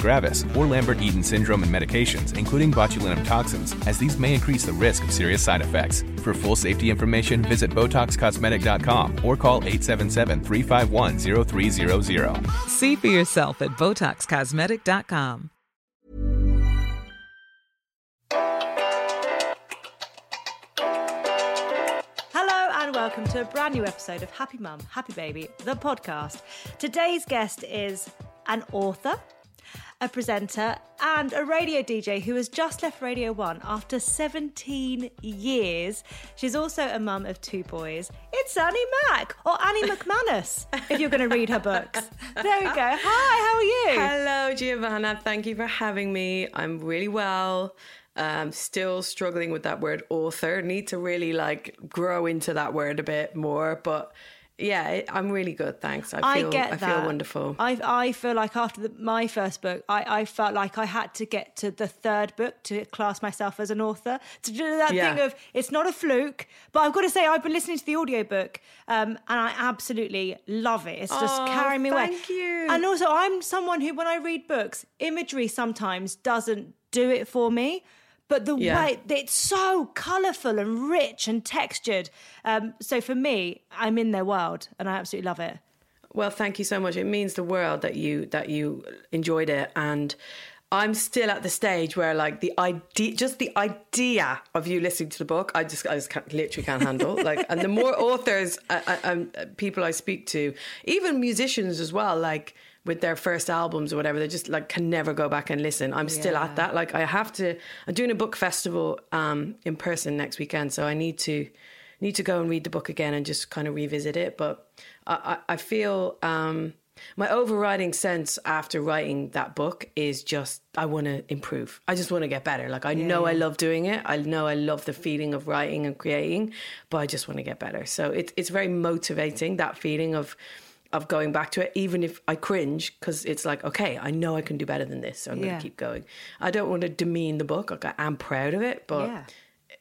gravis, or Lambert-Eaton syndrome and medications, including botulinum toxins, as these may increase the risk of serious side effects. For full safety information, visit BotoxCosmetic.com or call 877-351-0300. See for yourself at BotoxCosmetic.com. Hello and welcome to a brand new episode of Happy Mum, Happy Baby, the podcast. Today's guest is an author, a presenter, and a radio DJ who has just left Radio 1 after 17 years. She's also a mum of two boys. It's Annie Mac, or Annie McManus, if you're going to read her books. There we go. Hi, how are you? Hello, Giovanna. Thank you for having me. I'm really well. Um, still struggling with that word author. Need to really like grow into that word a bit more, but yeah, I'm really good. Thanks. I feel I get I that. feel wonderful. I I feel like after the, my first book, I, I felt like I had to get to the third book to class myself as an author. To do that Yeah. thing of it's not a fluke, but I've got to say I've been listening to the audiobook um, and I absolutely love it. It's just Oh, carrying me away. thank you. And also, I'm someone who, when I read books, imagery sometimes doesn't do it for me. But the Yeah. way it's so colourful and rich and textured. Um, so for me, I'm in their world and I absolutely love it. Well, thank you so much. It means the world that you that you enjoyed it, and I'm still at the stage where like the idea, just the idea of you listening to the book, I just I just can't, literally can't handle. like, and the more authors, I, I, um, people I speak to, even musicians as well, like with their first albums or whatever, they just like can never go back and listen. I'm still at that. Like, I have to. I'm doing a book festival um, in person next weekend, so I need to need to go and read the book again and just kind of revisit it. But I, I, I feel um, my overriding sense after writing that book is just I want to improve. I just want to get better. Like I know I love doing it. I know I love the feeling of writing and creating, but I just want to get better. So it's it's very motivating that feeling of of going back to it, even if I cringe, because it's like, okay, I know I can do better than this, so I'm going to keep going. I don't want to demean the book. Like I am proud of it, but Yeah.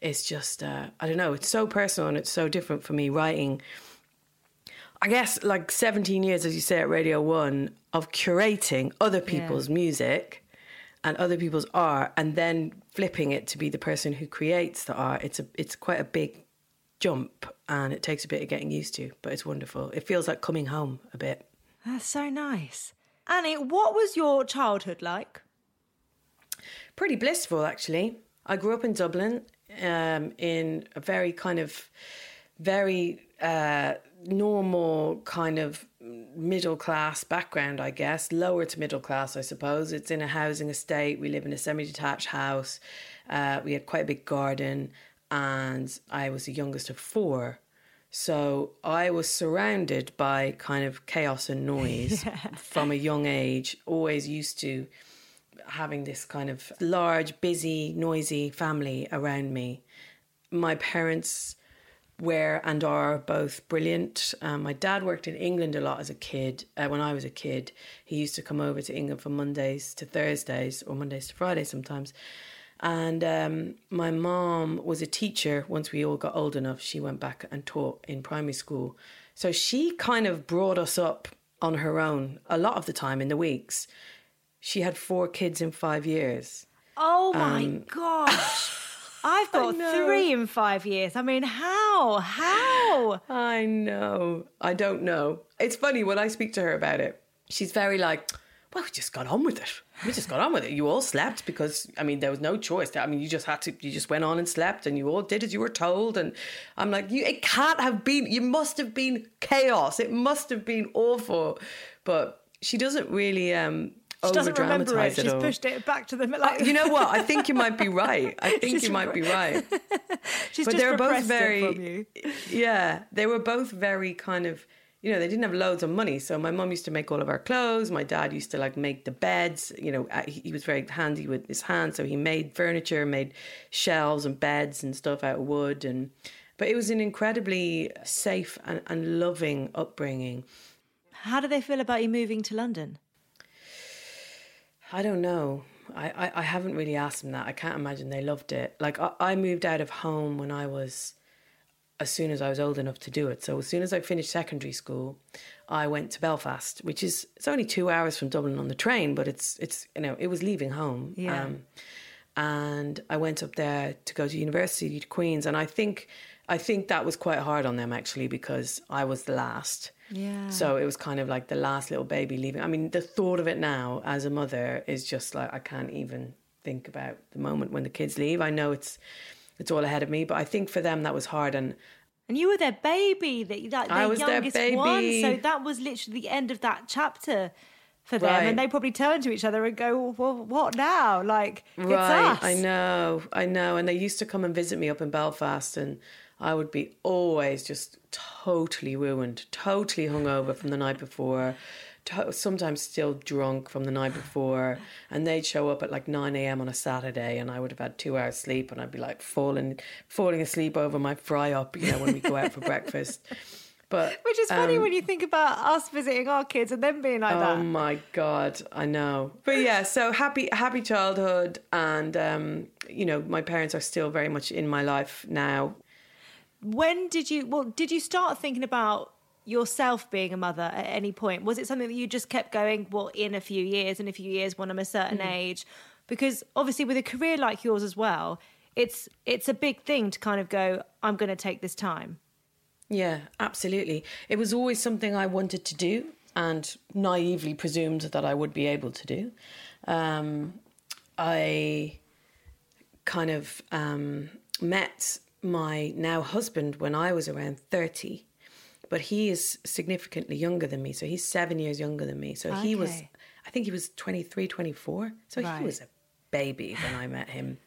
it's just uh, I don't know. It's so personal and it's so different for me writing. I guess like 17 years, as you say, at Radio One of curating other people's music and other people's art, and then flipping it to be the person who creates the art. It's a it's quite a big jump, and it takes a bit of getting used to, but it's wonderful. It feels like coming home a bit. That's so nice. Annie, what was your childhood like? pretty blissful actually i grew up in dublin um, in a very kind of very uh, normal kind of middle class background i guess lower to middle class i suppose it's in a housing estate we live in a semi-detached house uh, we had quite a big garden and i was the youngest of four so I was surrounded by kind of chaos and noise from a young age, always used to having this kind of large, busy, noisy family around me. My parents were and are both brilliant. Um, my dad worked in England a lot as a kid. Uh, when I was a kid, he used to come over to England from Mondays to Thursdays or Mondays to Fridays sometimes. And um, my mom was a teacher once we all got old enough. She went back and taught in primary school. So she kind of brought us up on her own a lot of the time in the weeks. She had four kids in five years. Oh my um, gosh. I've got three in five years. I mean, how? How? I know. I don't know. It's funny when I speak to her about it. She's very like, well, we just got on with it. We just got on with it. You all slept because, I mean, there was no choice. I mean, you just had to, you just went on and slept and you all did as you were told. And I'm like, you, it can't have been, you must have been chaos. It must have been awful. But she doesn't really, um, she doesn't remember it. She's pushed it back to the like. Uh, you know what? I think you might be right. I think you might be right. She's but they're both very. Yeah, they were both very kind of you know, they didn't have loads of money. So my mum used to make all of our clothes. My dad used to like make the beds. You know, he was very handy with his hands. So he made furniture, made shelves and beds and stuff out of wood. And, but it was an incredibly safe and, and loving upbringing. How do they feel about you moving to London? I don't know. I, I, I haven't really asked them that. I can't imagine they loved it. Like I, I moved out of home when I was as soon as I was old enough to do it. So as soon as I finished secondary school, I went to Belfast, which is it's only two hours from Dublin on the train, but it's it's you know it was leaving home. Yeah. Um, and I went up there to go to university to Queens, and I think I think that was quite hard on them actually because I was the last. Yeah. So it was kind of like the last little baby leaving. I mean, the thought of it now as a mother is just like I can't even think about the moment when the kids leave. I know it's it's all ahead of me. But I think for them that was hard and. And you were their baby, that, that I was youngest their baby. one. So that was literally the end of that chapter for them, right. and they probably turn to each other and go, "Well, what now?" Like, right? Us. I know, I know. And they used to come and visit me up in Belfast, and I would be always just totally ruined, totally hungover from the night before sometimes still drunk from the night before, and they'd show up at like nine a.m. on a Saturday, and I would have had two hours sleep, and I'd be like falling falling asleep over my fry up, you know, when we go out for breakfast. But which is funny um, when you think about us visiting our kids and them being like oh that. Oh my god, I know. But yeah, so happy happy childhood, and um, you know, my parents are still very much in my life now. When did you? Well, did you start thinking about yourself being a mother at any point? Was it something that you just kept going, well, in a few years, in a few years when I'm a certain mm. age? Because obviously, with a career like yours as well, it's it's a big thing to kind of go, I'm going to take this time. Yeah, absolutely. It was always something I wanted to do and naively presumed that I would be able to do. Um, I kind of um, met my now husband when I was around 30 but he is significantly younger than me. So he's seven years younger than me. So okay. he was, I think he was 23, 24. So right. he was a baby when I met him.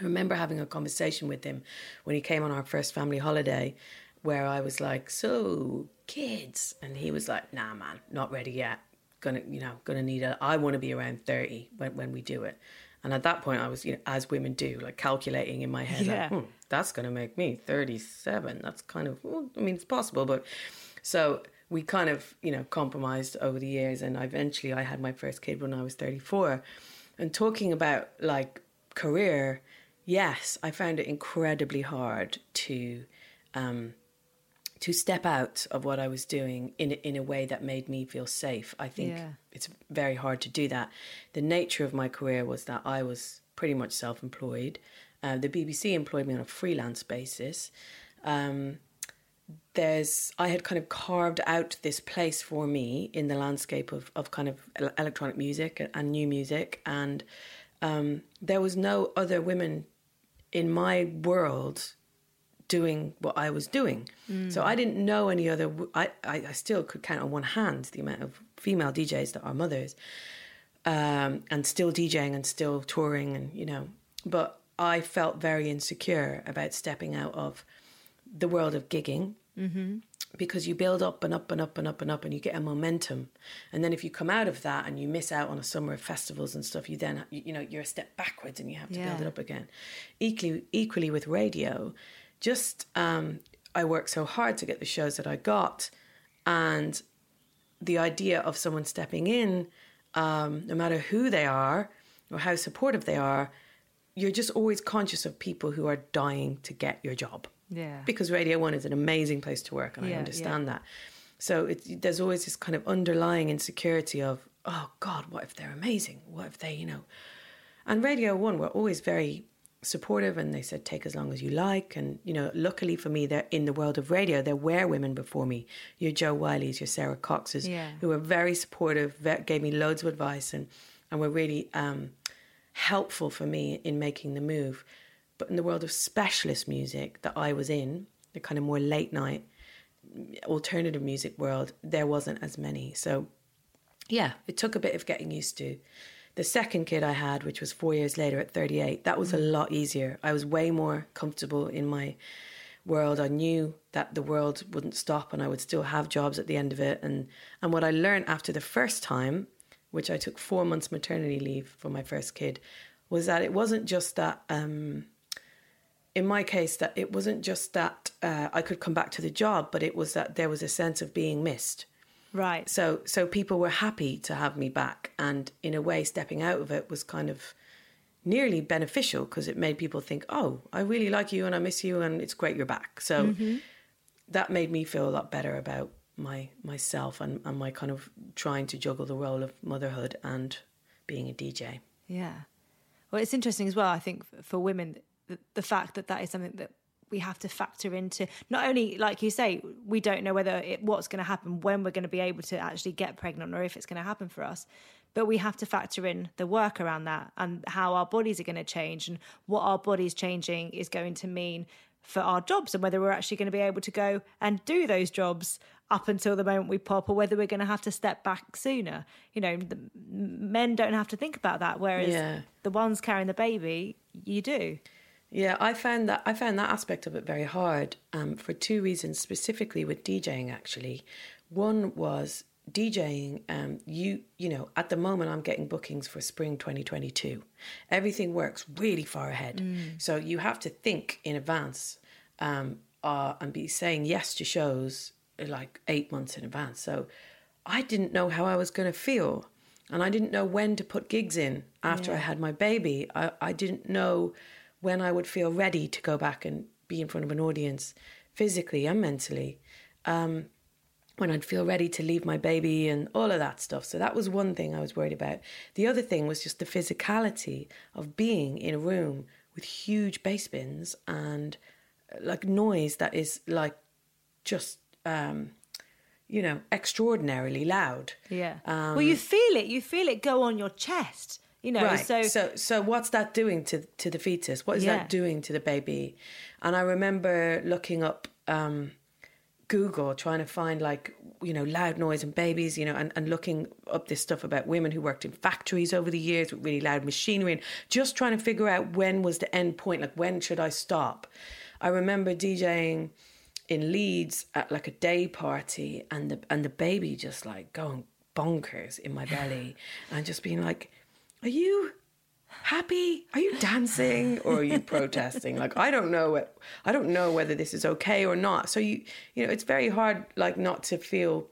I remember having a conversation with him when he came on our first family holiday where I was like, So, kids. And he was like, Nah, man, not ready yet. Gonna, you know, gonna need a, I want to be around 30 when, when we do it. And at that point, I was, you know, as women do, like calculating in my head, yeah. like, hmm, that's going to make me 37. That's kind of, well, I mean, it's possible, but so we kind of, you know, compromised over the years. And eventually I had my first kid when I was 34. And talking about like career, yes, I found it incredibly hard to, um, to step out of what I was doing in in a way that made me feel safe. I think yeah. it's very hard to do that. The nature of my career was that I was pretty much self-employed. Uh, the BBC employed me on a freelance basis. Um, there's I had kind of carved out this place for me in the landscape of of kind of electronic music and new music, and um, there was no other women in my world doing what I was doing. Mm. So I didn't know any other. I, I, I still could count on one hand the amount of female DJs that are mothers, um, and still DJing and still touring, and you know. But I felt very insecure about stepping out of the world of gigging. Mm-hmm. Because you build up and up and up and up and up, and you get a momentum, and then if you come out of that and you miss out on a summer of festivals and stuff, you then you know you're a step backwards and you have to yeah. build it up again. Equally, equally with radio, just um, I worked so hard to get the shows that I got, and the idea of someone stepping in, um, no matter who they are or how supportive they are, you're just always conscious of people who are dying to get your job. Yeah. Because Radio One is an amazing place to work, and Yeah, I understand yeah. that. So it, there's always this kind of underlying insecurity of, oh God, what if they're amazing? What if they, you know? And Radio One were always very supportive, and they said take as long as you like. And you know, luckily for me, they're in the world of radio. There were women before me. Your Jo Whileys, your Sarah Coxes, Yeah. who were very supportive, gave me loads of advice, and and were really um, helpful for me in making the move. But in the world of specialist music that I was in, the kind of more late night alternative music world, there wasn't as many. So yeah, it took a bit of getting used to. The second kid I had, which was four years later at 38, that was a lot easier. I was way more comfortable in my world. I knew that the world wouldn't stop and I would still have jobs at the end of it. And, and what I learned after the first time, which I took four months maternity leave for my first kid, was that it wasn't just that. Um, in my case, that it wasn't just that uh, I could come back to the job, but it was that there was a sense of being missed. Right. So so people were happy to have me back, and in a way, stepping out of it was kind of nearly beneficial because it made people think, "Oh, I really like you and I miss you, and it's great you're back." So mm-hmm. that made me feel a lot better about my myself and, and my kind of trying to juggle the role of motherhood and being a DJ. Yeah. Well, it's interesting as well, I think, for women, the, the fact that that is something that we have to factor into. Not only, like you say, we don't know whether it, what's going to happen, when we're going to be able to actually get pregnant, or if it's going to happen for us, but we have to factor in the work around that and how our bodies are going to change and what our bodies changing is going to mean for our jobs and whether we're actually going to be able to go and do those jobs up until the moment we pop or whether we're going to have to step back sooner you know the men don't have to think about that whereas Yeah. the ones carrying the baby you do Yeah, I found that I found that aspect of it very hard um, for two reasons, specifically with DJing. Actually, one was DJing. Um, you you know, at the moment, I'm getting bookings for spring 2022. Everything works really far ahead, so you have to think in advance um, uh, and be saying yes to shows uh, like eight months in advance. So I didn't know how I was going to feel. And I didn't know when to put gigs in after I had my baby. I, I didn't know when I would feel ready to go back and be in front of an audience physically and mentally. Um, when I'd feel ready to leave my baby and all of that stuff. So that was one thing I was worried about. The other thing was just the physicality of being in a room with huge bass bins and uh, like noise that is like just um, you know extraordinarily loud. yeah well you feel it you feel it go on your chest you know Right. so, So, so what's that doing to to the fetus? What is Yeah. that doing to the baby? And I remember looking up um, Google, trying to find like you know loud noise and babies, you know, and, and looking up this stuff about women who worked in factories over the years with really loud machinery, and just trying to figure out when was the end point, like when should I stop? I remember DJing in Leeds at like a day party, and the and the baby just like going bonkers in my belly, and just being like, "Are you happy? Are you dancing or are you protesting? Like I don't know what I don't know whether this is okay or not. So you you know it's very hard like not to feel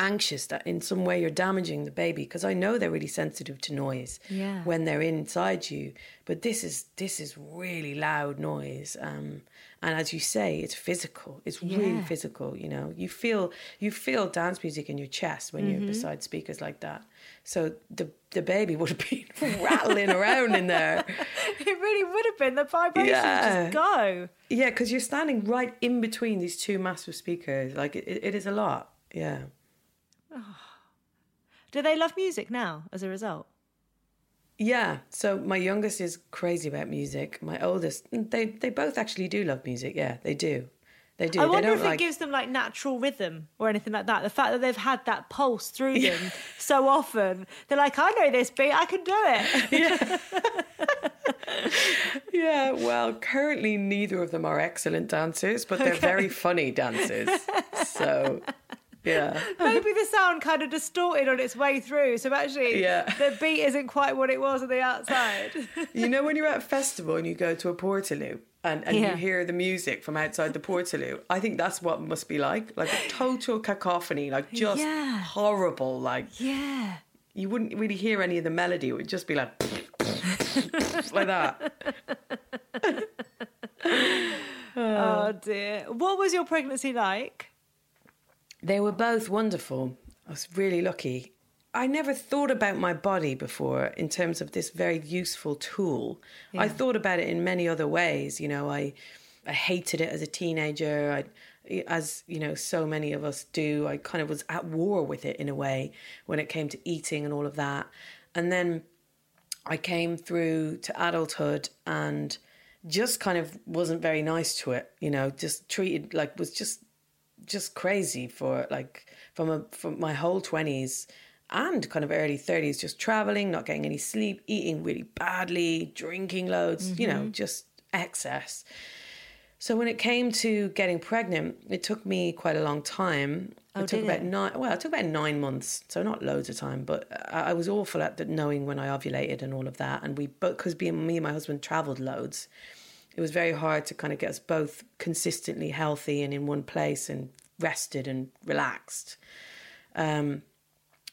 anxious that in some way you're damaging the baby because I know they're really sensitive to noise Yeah. when they're inside you. But this is this is really loud noise. Um, and as you say, it's physical. It's really physical. You know, you feel you feel dance music in your chest when Mm-hmm. you're beside speakers like that. So the the baby would have been rattling around in there. it really would have been the vibration Yeah. just go Yeah, because you're standing right in between these two massive speakers. Like it, it is a lot. Yeah. do they love music now as a result Yeah. So my youngest is crazy about music. My oldest, they they both actually do love music. Yeah, they do. They do. I wonder if like. it gives them like natural rhythm or anything like that. The fact that they've had that pulse through them so often, they're like, I know this beat, I can do it. Yeah. Well, currently neither of them are excellent dancers, but they're very funny dancers. So Yeah. Maybe the sound kind of distorted on its way through, so actually Yeah. the beat isn't quite what it was on the outside. You know when you're at a festival and you go to a portaloo and, and Yeah. you hear the music from outside the portaloo? I think that's what it must be like. Like a total cacophony, like just Yeah. horrible. Like yeah. you wouldn't really hear any of the melody. It would just be like like that. Oh dear. What was your pregnancy like? They were both wonderful. I was really lucky. I never thought about my body before in terms of this very useful tool. I thought about it in many other ways. You know, I I hated it as a teenager. I, as you know, so many of us do. I kind of was at war with it in a way when it came to eating and all of that. And then I came through to adulthood and just kind of wasn't very nice to it. You know, just treated like was just just crazy for like from a from my whole twenties and kind of early thirties, just traveling, not getting any sleep, eating really badly, drinking loads, you know, mm-hmm. just excess. So when it came to getting pregnant, it took me quite a long time. Oh, it took did about it? nine. Well, it took about nine months, so not loads of time. But I, I was awful at the, knowing when I ovulated and all of that. And we both, because being me and my husband travelled loads, it was very hard to kind of get us both consistently healthy and in one place and rested and relaxed. Um,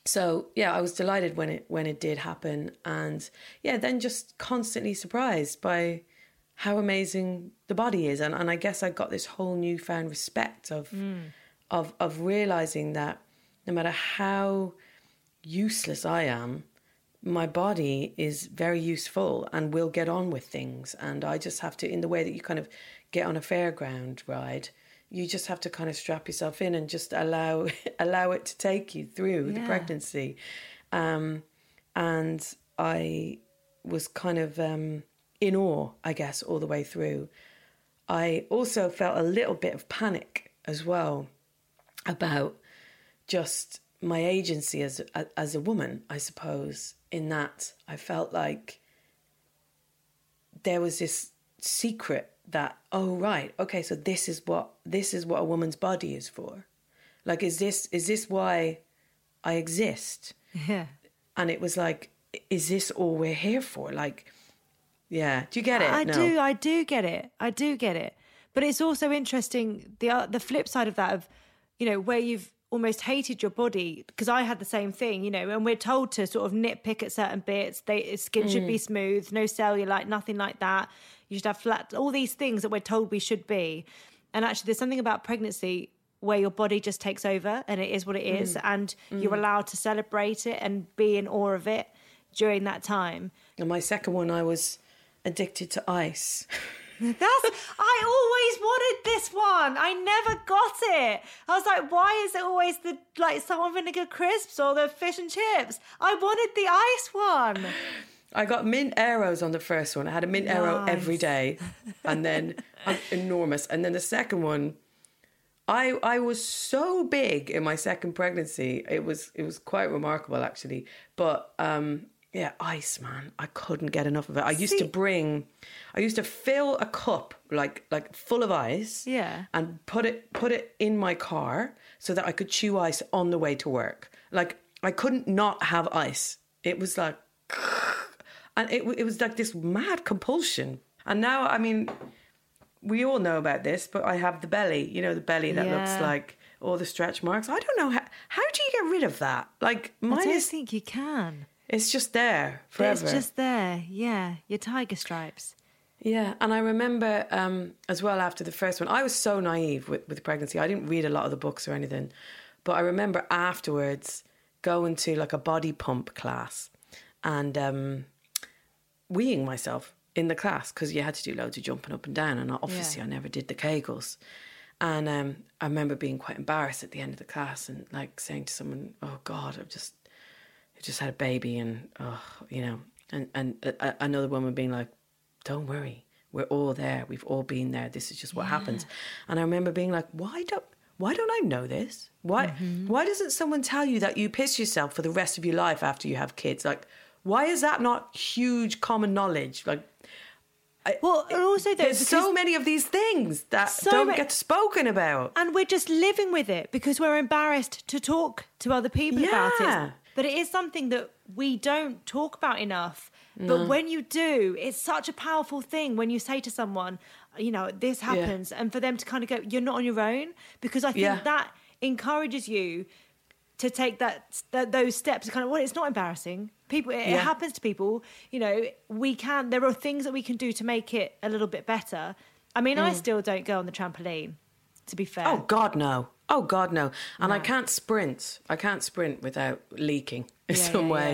so yeah, I was delighted when it when it did happen, and yeah, then just constantly surprised by how amazing the body is, and and I guess I got this whole newfound respect of of of realizing that no matter how useless I am, my body is very useful and will get on with things. And I just have to, in the way that you kind of get on a fairground ride, you just have to kind of strap yourself in and just allow allow it to take you through the pregnancy. Um, and I was kind of um, in awe, I guess, all the way through. I also felt a little bit of panic as well about just my agency as a, as a woman, I suppose, in that I felt like there was this secret that oh right, okay, so this is what this is what a woman's body is for. Like is this is this why I exist? Yeah. And it was like is this all we're here for? Like yeah, do you get it? I No. do, I do get it. I do get it. But it's also interesting the uh, the flip side of that of you know where you've almost hated your body because I had the same thing, you know, and we're told to sort of nitpick at certain bits. They skin should Mm. be smooth, no cellulite, nothing like that. You should have flat, all these things that we're told we should be. And actually, there's something about pregnancy where your body just takes over and it is what it is, Mm. and you're allowed to celebrate it and be in awe of it during that time. And my second one, I was addicted to ice. That's I always wanted this one. I never got it. I was like, why is it always the like and vinegar crisps or the fish and chips? I wanted the ice one. I got mint Aeros on the first one. I had a mint Aero every day, and then enormous. And then the second one, I I was so big in my second pregnancy. It was it was quite remarkable actually. But um, yeah, ice, man, I couldn't get enough of it. I used to bring, I used to fill a cup like like full of ice, Yeah. and put it put it in my car so that I could chew ice on the way to work. Like I couldn't not have ice. It was like and it, it was like this mad compulsion. And now, I mean, we all know about this, but I have the belly, you know, the belly that looks like all the stretch marks. I don't know how, how do you get rid of that? Like I mine don't is, think you can. It's just there forever. It's just there. Yeah, your tiger stripes. Yeah, and I remember um, as well after the first one, I was so naive with, with pregnancy. I didn't read a lot of the books or anything, but I remember afterwards going to like a body pump class and um, weeing myself in the class because you had to do loads of jumping up and down, and obviously Yeah. I never did the kegels. And um, I remember being quite embarrassed at the end of the class and like saying to someone, "Oh God, I've just, I just had a baby," and oh, you know, and and uh, another woman being like, don't worry we're all there. We've all been there. This is just what happens. And i remember being like why don't why don't i know this? Why why doesn't someone tell you that you piss yourself for the rest of your life after you have kids? Like why is that not huge common knowledge? Like well, and also though, There's so many of these things that So don't ma- get spoken about. and we're just living with it because we're embarrassed to talk to other people about Yeah. it. But it is something that we don't talk about enough. But when you do, it's such a powerful thing when you say to someone, you know, this happens, and for them to kind of go, you're not on your own, because I think Yeah. that encourages you to take that, that those steps. Kind of, well, it's not embarrassing. People, it, it happens to people. You know, we can. There are things that we can do to make it a little bit better. I mean, I mm. still don't go on the trampoline. To be fair. Oh God, no! Oh God, no! And I can't sprint. I can't sprint without leaking in Yeah, some yeah, way.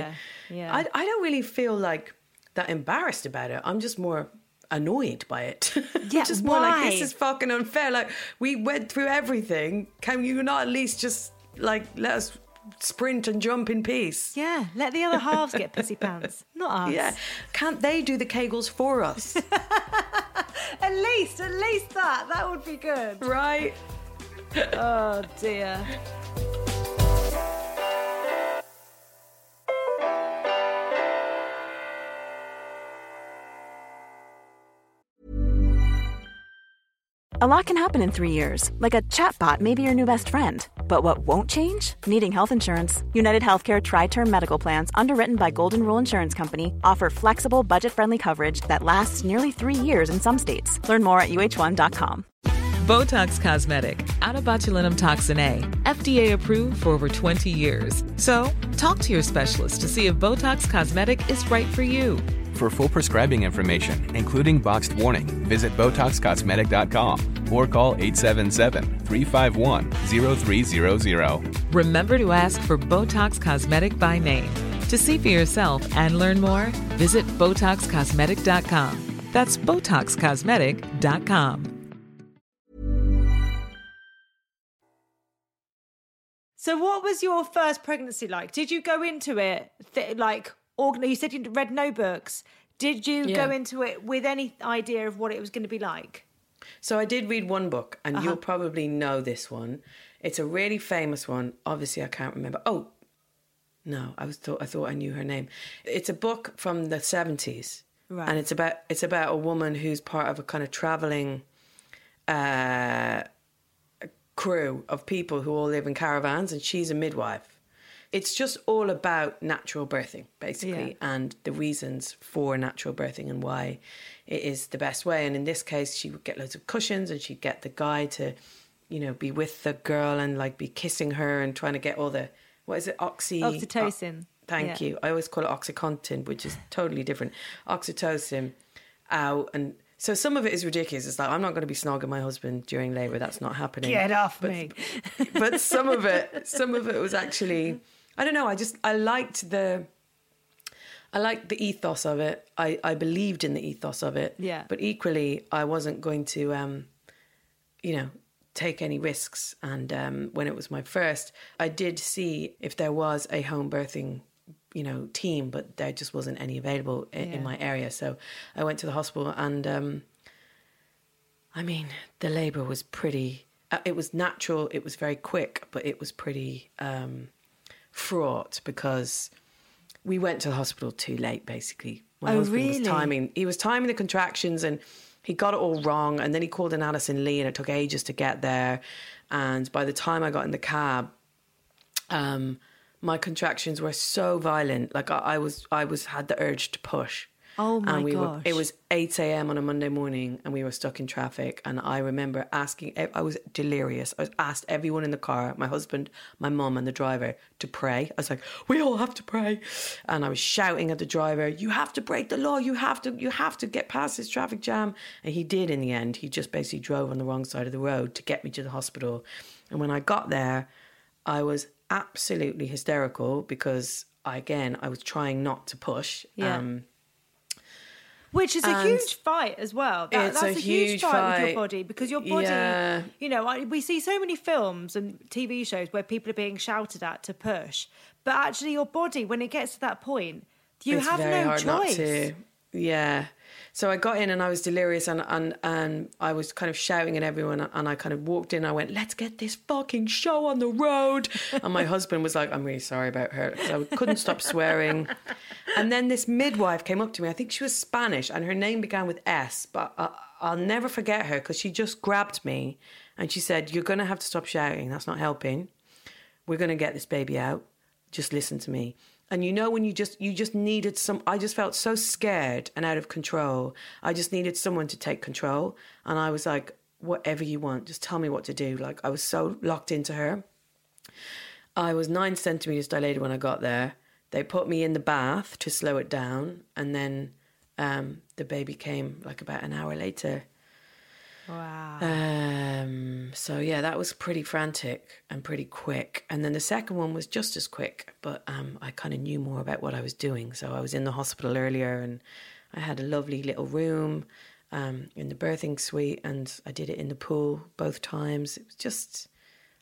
yeah. Yeah. I I don't really feel like that embarrassed about it. I'm just more annoyed by it. Yeah, just more like this is fucking unfair. Like we went through everything. Can you not at least just like let us sprint and jump in peace? Yeah, let the other halves get pissy pants, not us. Yeah. Can't they do the kegels for us? At least, at least that. That would be good. right? Oh dear. A lot can happen in three years, like a chatbot may be your new best friend. But what won't change? Needing health insurance. United Healthcare Tri Term Medical Plans, underwritten by Golden Rule Insurance Company, offer flexible, budget friendly coverage that lasts nearly three years in some states. Learn more at uh1.com. Botox Cosmetic, onabotulinumtoxinA, FDA approved for over 20 years. So, talk to your specialist to see if Botox Cosmetic is right for you. For full prescribing information, including boxed warning, visit BotoxCosmetic.com or call 877-351-0300. Remember to ask for Botox Cosmetic by name. To see for yourself and learn more, visit BotoxCosmetic.com. That's BotoxCosmetic.com. So, what was your first pregnancy like? Did you go into it th- like organ? You said you read no books. Did you go into it with any idea of what it was going to be like? So I did read one book, and Uh-huh. you'll probably know this one. It's a really famous one. Obviously, I can't remember. Oh, no, I was thought I thought I knew her name. It's a book from the seventies, Right. and it's about it's about a woman who's part of a kind of traveling uh, crew of people who all live in caravans, and she's a midwife. It's just all about natural birthing, basically, Yeah. and the reasons for natural birthing and why it is the best way. And in this case, she would get loads of cushions and she'd get the guy to, you know, be with the girl and like be kissing her and trying to get all the, what is it, oxy? Uh, Oxytocin. Thank Yeah. you. I always call it Oxycontin, which is totally different. Oxytocin out. And so some of it is ridiculous. It's like, I'm not going to be snogging my husband during labor. That's not happening. Get off But- me. but some of it, some of it was actually, I don't know. I just, I liked the, I liked the ethos of it. I, I believed in the ethos of it. Yeah. But equally, I wasn't going to, um, you know, take any risks. And um, when it was my first, I did see if there was a home birthing, you know, team, but there just wasn't any available in, Yeah. in my area. So I went to the hospital, and um, I mean, the labour was pretty. Uh, it was natural. It was very quick, but it was pretty um, fraught because we went to the hospital too late. Basically, my Oh, husband really? was timing. He was timing the contractions, and he got it all wrong. And then he called an Addison Lee, and it took ages to get there. And by the time I got in the cab, um, my contractions were so violent. Like I, I was, I was had the urge to push. Oh my and we Were, it was eight a.m. on a Monday morning, and we were stuck in traffic. And I remember asking, I was delirious. I asked everyone in the car, my husband, my mum, and the driver, to pray. I was like, "We all have to pray," and I was shouting at the driver, "You have to break the law. You have to. You have to get past this traffic jam." And he did. In the end, he just basically drove on the wrong side of the road to get me to the hospital. And when I got there, I was absolutely hysterical because again I was trying not to push. Yeah. Um, Which is a And huge fight as well. That, that's a a, huge, huge fight, with your body because your body, Yeah. you know, I, we see so many films and TV shows where people are being shouted at to push, but actually, your body, when it gets to that point, you it's have no choice. Yeah. So I got in and I was delirious and, and, and I was kind of shouting at everyone and I kind of walked in. I went, let's get this fucking show on the road. And my husband was like, I'm really sorry about her. So I couldn't stop swearing. And then this midwife came up to me. I think she was Spanish and her name began with S, but I, I'll never forget her because she just grabbed me and she said, You're going to have to stop shouting. That's not helping. We're going to get this baby out. Just listen to me and you know when you just you just needed some i just felt so scared and out of control. I just needed someone to take control. And i was like whatever you want just tell me what to do. Like i was so locked into her. I was nine centimeters dilated when i got there. They put me in the bath to slow it down. And then um, the baby came like about an hour later Wow. um, so yeah, that was pretty frantic and pretty quick. And then the second one was just as quick, but um, I kind of knew more about what I was doing. So I was in the hospital earlier, and I had a lovely little room um, in the birthing suite, and I did it in the pool both times. It was just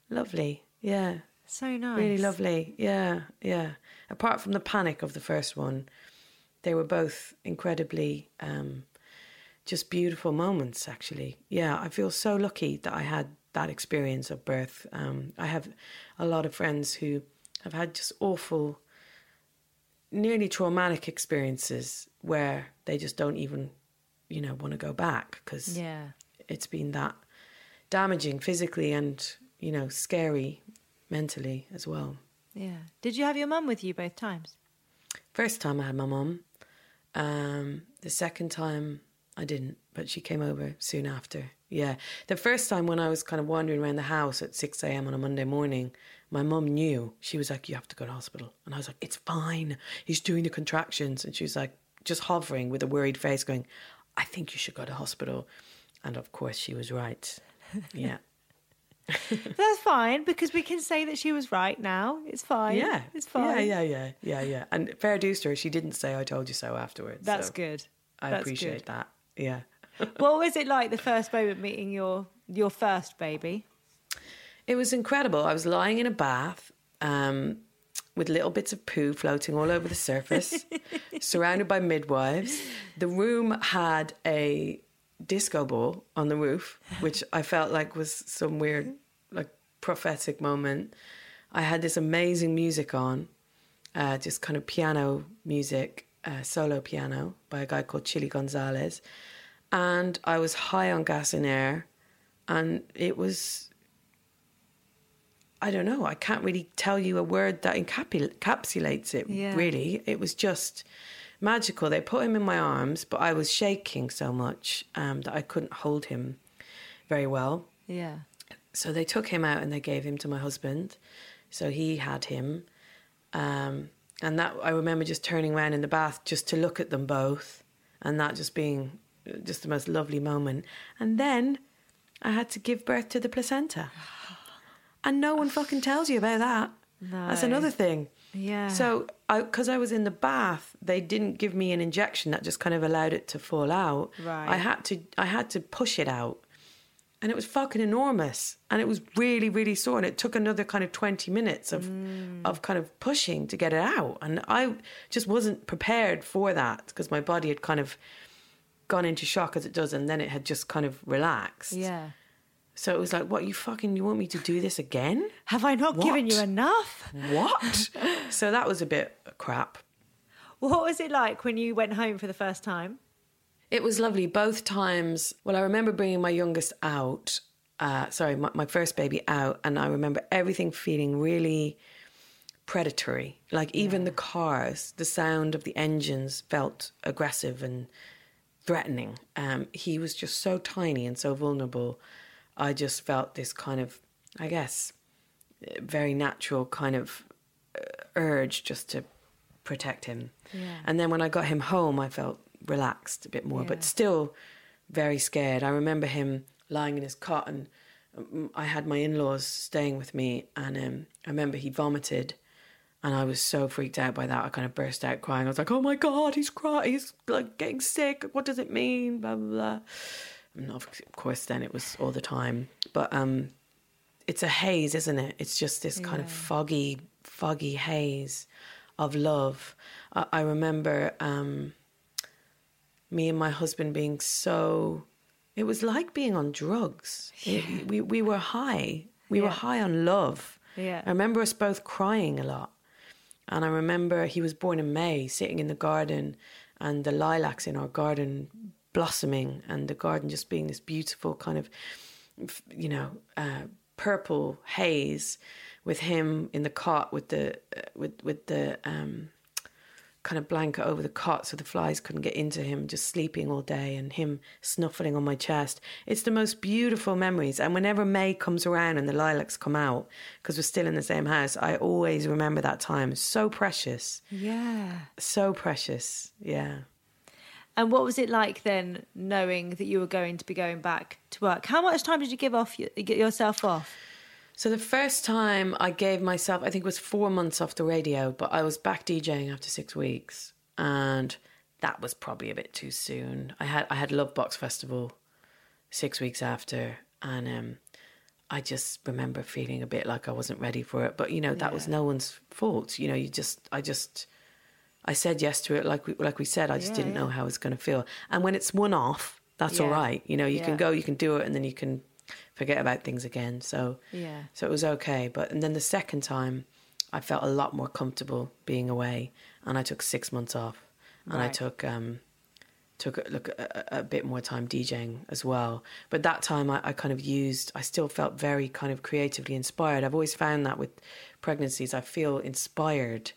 lovely. Yeah, so nice. really lovely. Yeah, yeah. Apart from the panic of the first one, they were both incredibly. Um, just beautiful moments actually yeah i feel so lucky that i had that experience of birth um, i have a lot of friends who have had just awful nearly traumatic experiences where they just don't even you know want to go back because Yeah. it's been that damaging physically and you know scary mentally as well Yeah. Did you have your mum with you both times? First time I had my mum. Um, the second time I didn't, but she came over soon after. Yeah. The first time when I was kind of wandering around the house at 6 a.m. on a Monday morning, my mum knew. She was like, You have to go to hospital. And I was like, It's fine. He's doing the contractions. And she was like, just hovering with a worried face, going, I think you should go to hospital. And of course, she was right. Yeah. That's fine because we can say that she was right now. It's fine. Yeah. It's fine. Yeah, yeah, yeah, yeah, yeah. And fair dues to her, she didn't say I told you so afterwards. That's so good. I That's appreciate good. that. Yeah. what was it like the first moment meeting your your first baby? It was incredible. I was lying in a bath um, with little bits of poo floating all over the surface, surrounded by midwives. The room had a disco ball on the roof, which I felt like was some weird, like prophetic moment. I had this amazing music on, uh, just kind of piano music, uh, solo piano by a guy called Chilly Gonzales. And I was high on gas and air. And it was I don't know. I can't really tell you a word that encapsulates it. Yeah. Really, it was just magical. They put him in my arms, but I was shaking so much um, that I couldn't hold him very well. Yeah. So they took him out and they gave him to my husband. So he had him, um, and that I remember just turning around in the bath just to look at them both, and that just being uh, just the most lovely moment. And then I had to give birth to the placenta. And no one fucking tells you about that. That's another thing. Yeah. So, because I, was in the bath, they didn't give me an injection that just kind of allowed it to fall out. Right. I had to, I had to push it out, and it was fucking enormous, and it was really, really sore, and it took another kind of twenty minutes of, mm. of kind of pushing to get it out, and I just wasn't prepared for that because my body had kind of gone into shock as it does, and then it had just kind of relaxed. Yeah. So it was like, what you fucking, you want me to do this again? Have I not given you enough? What? so that was a bit crap. What was it like when you went home for the first time? It was lovely both times. Well, I remember bringing my youngest out, uh, sorry, my, my first baby out, and I remember everything feeling really predatory. Like even the cars, the sound of the engines felt aggressive and threatening. Um, he was just so tiny and so vulnerable. I just felt this kind of, I guess, very natural kind of uh, urge just to protect him. And then when I got him home, I felt relaxed a bit more, Yeah. but still very scared. I remember him lying in his cot, and um, I had my in laws staying with me, and um, I remember he vomited. And I was so freaked out by that. I kind of burst out crying. I was like, "Oh my god, he's crying! He's like getting sick. What does it mean?" Blah blah blah. And of of course, then it was all the time. But um, it's a haze, isn't it? It's just this kind of foggy, foggy haze of love. I, I remember um, me and my husband being so. It was like being on drugs. It- we we were high. We were high on love. Yeah. I remember us both crying a lot. And I remember he was born in May, sitting in the garden, and the lilacs in our garden blossoming, and the garden just being this beautiful kind of, you know, uh, purple haze, with him in the cot with the uh, with with the um, kind of blanket over the cot so the flies couldn't get into him, just sleeping all day, and him snuffling on my chest. It's the most beautiful memories. And whenever May comes around and the lilacs come out, because we're still in the same house, I always remember that time. It's so precious, Yeah. so precious. Yeah. And what was it like then, knowing that you were going to be going back to work? How much time did you give off get yourself off? So the first time I gave myself, I think it was four months off the radio, but I was back DJing after six weeks, and that was probably a bit too soon. I had I had Lovebox Festival six weeks after, and um, I just remember feeling a bit like I wasn't ready for it. But you know that was no one's fault. You know, you just I just I said yes to it, like we like we said. I just Yeah, didn't yeah. know how it was going to feel. And when it's one off, that's all Yeah. right. You know, you Yeah. can go, you can do it, and then you can forget about things again. So Yeah. so it was okay. But and then the second time, I felt a lot more comfortable being away, and I took six months off, and I took um, took a, look a, a bit more time DJing as well. But that time, I, I kind of used. I still felt very kind of creatively inspired. I've always found that with pregnancies, I feel inspired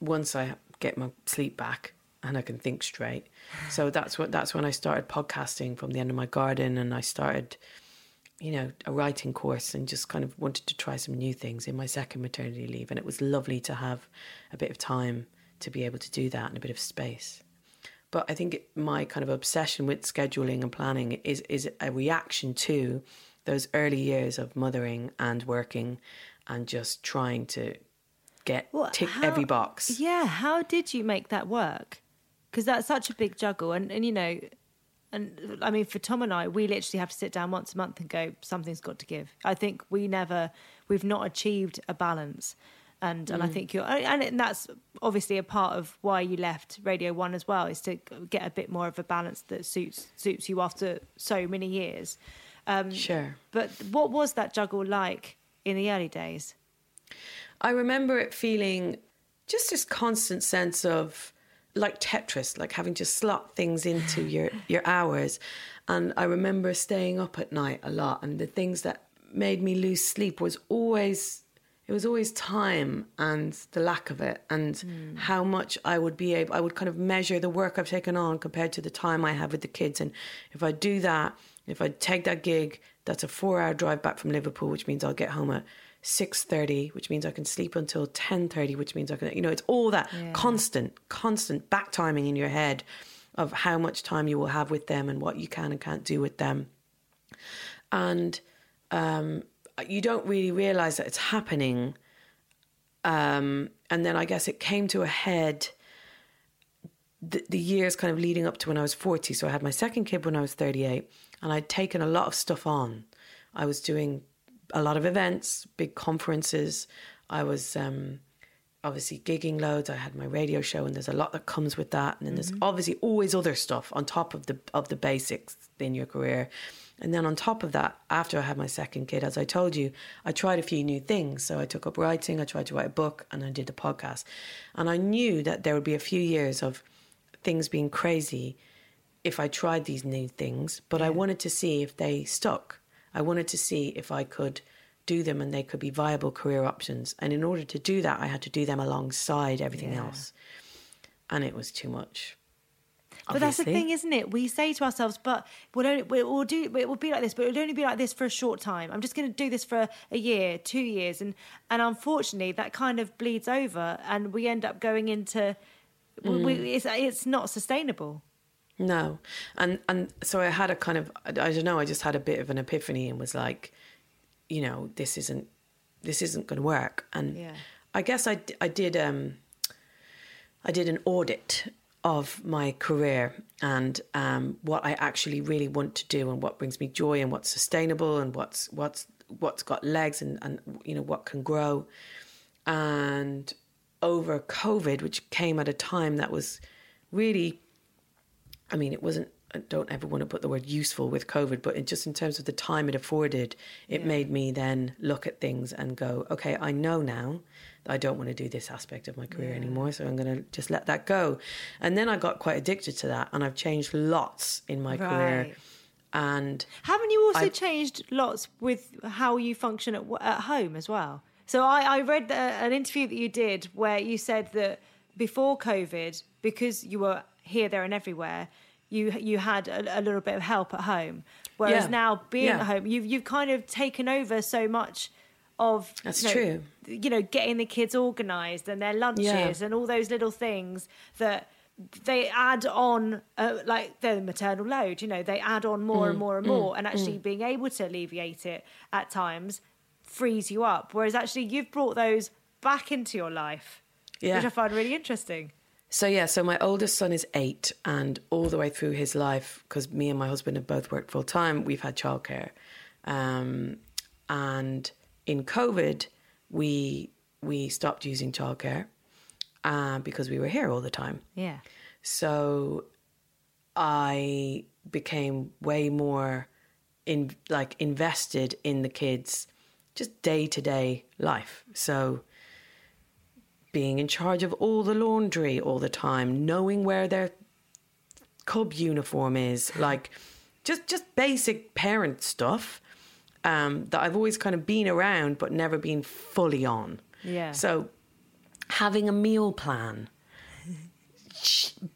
once I get my sleep back and I can think straight. So that's what that's when I started podcasting from the end of my garden, and I started you know, a writing course and just kind of wanted to try some new things in my second maternity leave. And it was lovely to have a bit of time to be able to do that and a bit of space. But I think my kind of obsession with scheduling and planning is is a reaction to those early years of mothering and working and just trying to get Well, tick how- every box. Yeah, how did you make that work? Because that's such a big juggle, and and you know, and I mean, for Tom and I, we literally have to sit down once a month and go, something's got to give. I think we never, we've not achieved a balance, and and I think you're, and and that's obviously a part of why you left Radio One as well, is to get a bit more of a balance that suits suits you after so many years. Um, Sure. But what was that juggle like in the early days? I remember it feeling just this constant sense of like Tetris, like having to slot things into your your hours. And I remember staying up at night a lot, and the things that made me lose sleep was always it was always time and the lack of it and hmm. how much I would be able I would kind of measure the work I've taken on compared to the time I have with the kids and if I do that if I take that gig that's a 4 hour drive back from Liverpool which means I'll get home at 6:30 which means I can sleep until 10:30 which means I can you know it's all that constant constant back timing in your head of how much time you will have with them and what you can and can't do with them and um, you don't really realize that it's happening. Um, and then I guess it came to a head the, the years kind of leading up to when I was 40. So I had my second kid when I was 38, and I'd taken a lot of stuff on. I was doing a lot of events, big conferences. I was um, obviously gigging loads. I had my radio show, and there's a lot that comes with that. And then there's obviously always other stuff on top of the of the basics in your career. And then on top of that, after I had my second kid, as I told you, I tried a few new things. So I took up writing, I tried to write a book, and I did a podcast. And I knew that there would be a few years of things being crazy if I tried these new things, but I wanted to see if they stuck. I wanted to see if I could do them and they could be viable career options. And in order to do that, I had to do them alongside everything else. And it was too much. But that's the thing, isn't it? We say to ourselves, "But we'll only we'll, do it will be like this, but it'll only be like this for a short time. I'm just going to do this for a, year, two years, and and unfortunately, that kind of bleeds over, and we end up going into we, we, Mm. it's it's not sustainable. No, and and so I had a kind of I don't know. I just had a bit of an epiphany and was like, you know, this isn't this isn't going to work. And Yeah. I guess I I did um I did an audit of my career and um, what I actually really want to do and what brings me joy and what's sustainable and what's what's what's got legs and, and you know what can grow. And over COVID, which came at a time that was really I mean, it wasn't. I don't ever want to put the word useful with COVID, but it just in terms of the time it afforded, it made me then look at things and go, okay, I know now that I don't want to do this aspect of my career anymore, so I'm going to just let that go. And then I got quite addicted to that, and I've changed lots in my career. And Haven't you also I- changed lots with how you function at, at home as well? So I, I read uh, an interview that you did where you said that before COVID, because you were here, there, and everywhere, you you had a, a little bit of help at home. Whereas Yeah. now, being Yeah. at home, you've you've kind of taken over so much of That's you know, true. You know, getting the kids organised and their lunches Yeah. and all those little things that they add on, uh, like the maternal load. You know, they add on more Mm, and more and more, and actually being able to alleviate it at times frees you up. Whereas actually, you've brought those back into your life, Yeah. which I find really interesting. So yeah, so my oldest son is eight, and all the way through his life, because me and my husband have both worked full time, we've had childcare, um, and in COVID, we we stopped using childcare uh, because we were here all the time. Yeah. So I became way more in like invested in the kids just day to day life. So being in charge of all the laundry all the time, knowing where their cub uniform is, like just just basic parent stuff um, that I've always kind of been around but never been fully on. Yeah. So having a meal plan,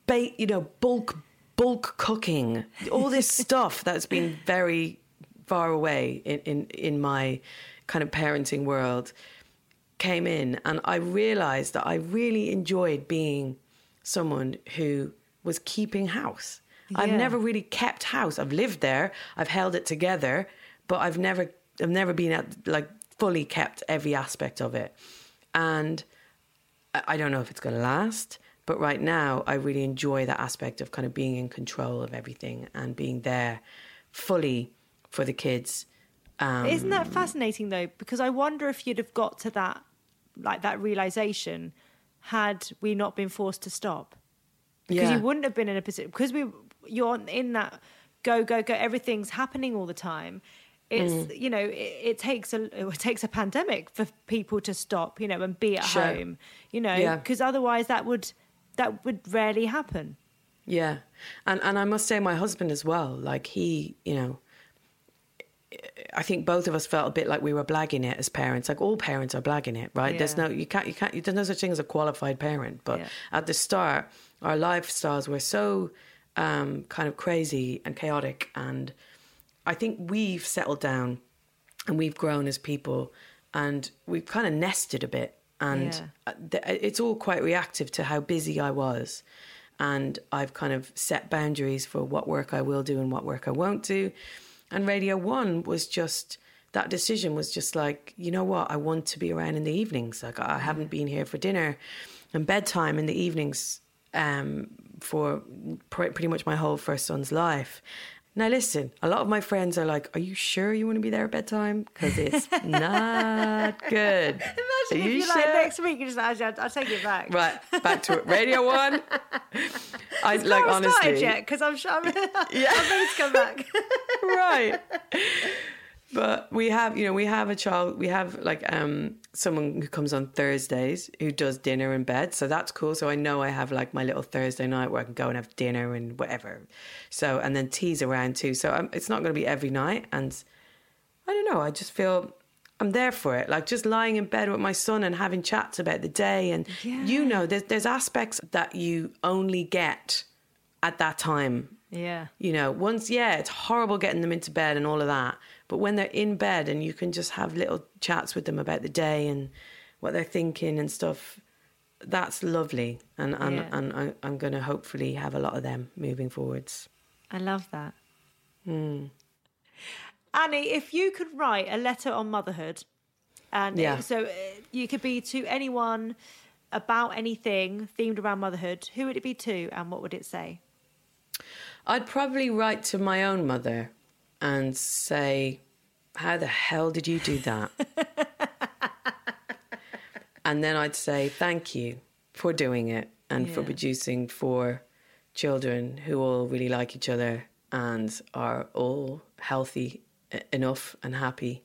ba- you know, bulk bulk cooking, all this stuff that's been very far away in, in, in my kind of parenting world came in and I realized that I really enjoyed being someone who was keeping house. I've never really kept house. I've lived there, I've held it together, but I've never I've never been at like fully kept every aspect of it. And I I don't know if it's going to last, but right now I really enjoy that aspect of kind of being in control of everything and being there fully for the kids. Um, Isn't that fascinating though? Because I wonder if you'd have got to that, like that realization, had we not been forced to stop. Because Yeah. you wouldn't have been in a position because we you're in that go go go. Everything's happening all the time. It's Mm. you know it, it takes a it takes a pandemic for people to stop you know and be at Sure. home you know Yeah. because otherwise that would that would rarely happen. Yeah. And and I must say my husband as well, like he, you know, I think both of us felt a bit like we were blagging it as parents. Like all parents are blagging it, right? There's no you can't you can't there's no such thing as a qualified parent. But Yeah. at the start, our lifestyles were so um, kind of crazy and chaotic, and I think we've settled down and we've grown as people, and we've kind of nested a bit, and Yeah. uh, it's all quite reactive to how busy I was. And I've kind of set boundaries for what work I will do and what work I won't do. And Radio One was just that decision was just like, you know what, I want to be around in the evenings. Like I haven't been here for dinner and bedtime in the evenings um, for pr- pretty much my whole first son's life. Now listen, a lot of my friends are like, "Are you sure you want to be there at bedtime? Because it's not good." Imagine Are if you you like sure? next week you just actually I'll, take it back. Right, back to it. Radio One. I It's like not honestly. started yet because I'm sure I'm, I'm ready to come back. right. But we have, you know, we have a child. We have like um someone who comes on Thursdays who does dinner in bed, so that's cool. So I know I have like my little Thursday night where I can go and have dinner and whatever. So and then tea's around too. So um it's not going to be every night, and I don't know. I just feel I'm there for it. Like just lying in bed with my son and having chats about the day, and you know, there's there's aspects that you only get at that time Yeah. you know, once, yeah, it's horrible getting them into bed and all of that. But when they're in bed and you can just have little chats with them about the day and what they're thinking and stuff, that's lovely. And, and, Yeah. and I, I'm going to hopefully have a lot of them moving forwards. I love that. Hmm. Annie, if you could write a letter on motherhood, and Yeah. so uh, you could be to anyone about anything themed around motherhood, who would it be to, and what would it say? I'd probably write to my own mother and say, How the hell did you do that? and then I'd say, Thank you for doing it and for producing four children who all really like each other and are all healthy enough and happy,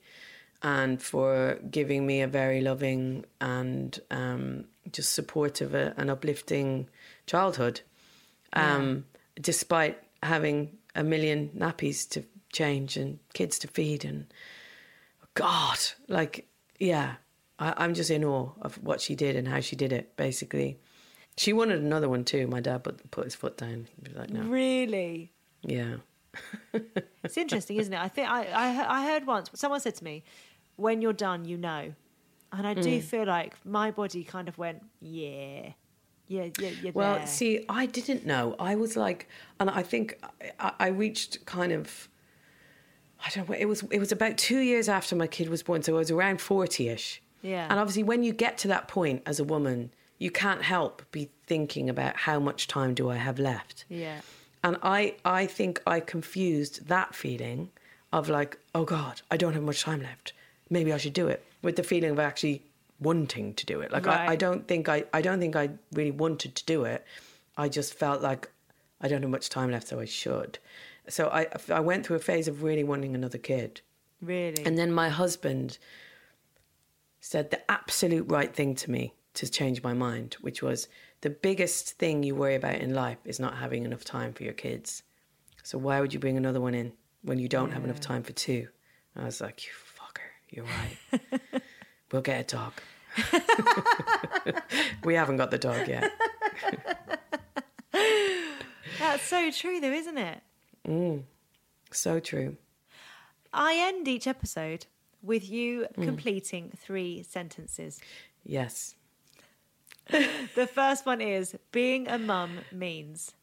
and for giving me a very loving and um, just supportive uh, and uplifting childhood, um, despite having a million nappies to change and kids to feed and God, like yeah, I, I'm just in awe of what she did and how she did it. Basically, she wanted another one too. My dad put put his foot down. He was like, no, Really? yeah. It's interesting, isn't it? I think I, I I heard once someone said to me, "When you're done, you know," and I Mm. do feel like my body kind of went, "Yeah, yeah, yeah, you're Well, there." see, I didn't know. I was like, and I think I, I reached kind of, I don't know. It was it was about two years after my kid was born, so I was around forty ish. Yeah. And obviously, when you get to that point as a woman, you can't help be thinking about how much time do I have left. yeah, And I, I think I confused that feeling of like, oh God, I don't have much time left. Maybe I should do it with the feeling of actually wanting to do it. Like I, I don't think I, I don't think I really wanted to do it. I just felt like I don't have much time left, so I should. So I, I went through a phase of really wanting another kid. really. And then my husband said the absolute right thing to me to change my mind, which was the biggest thing you worry about in life is not having enough time for your kids. So why would you bring another one in when you don't have enough time for two? I was like, you fucker, you're right. we'll get a dog. we haven't got the dog yet. That's so true, though, isn't it? So true. I end each episode with you Mm. completing three sentences. Yes. The first one is being a mum means.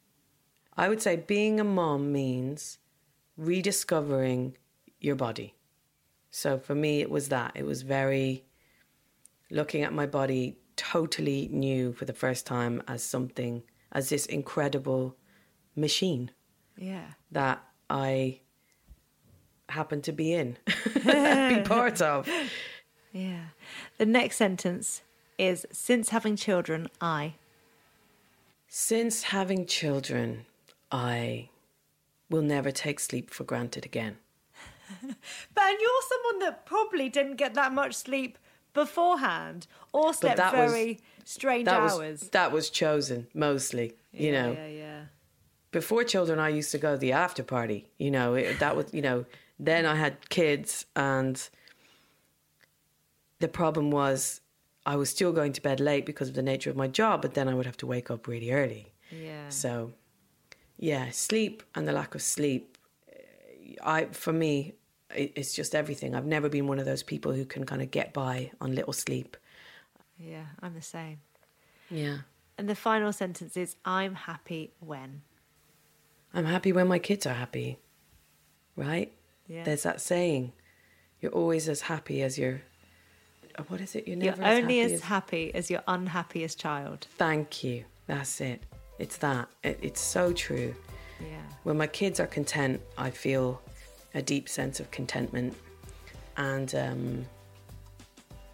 I would say being a mom means rediscovering your body. So for me, it was that. It was very looking at my body totally new for the first time as something, as this incredible machine Yeah. that I happen to be in, be part of. Yeah. The next sentence is since having children, I. Since having children, I will never take sleep for granted again. But and you're someone that probably didn't get that much sleep beforehand or slept that was- very strange That hours. was that was chosen mostly, you yeah, know. Yeah, yeah. Before children, I used to go to the after party. You know, it, that was, you know, then I had kids, and the problem was I was still going to bed late because of the nature of my job, but then I would have to wake up really early. Yeah. So, yeah, sleep and the lack of sleep, I for me, it, it's just everything. I've never been one of those people who can kind of get by on little sleep. Yeah, I'm the same. Yeah. And the final sentence is I'm happy when. I'm happy when my kids are happy, right? Yeah. There's that saying, you're always as happy as your. uh, What is it? You're You're never only as happy as happy as your unhappiest child. Thank you. That's it. It's that. It, it's so true. Yeah. When my kids are content, I feel a deep sense of contentment, and um,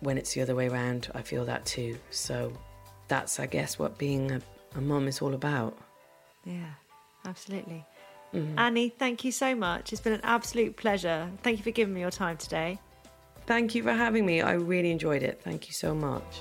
when it's the other way around, I feel that too. So that's, I guess, what being a, a mum is all about. Yeah, absolutely. Mm-hmm. Annie, thank you so much. It's been an absolute pleasure. Thank you for giving me your time today. Thank you for having me. I really enjoyed it. Thank you so much.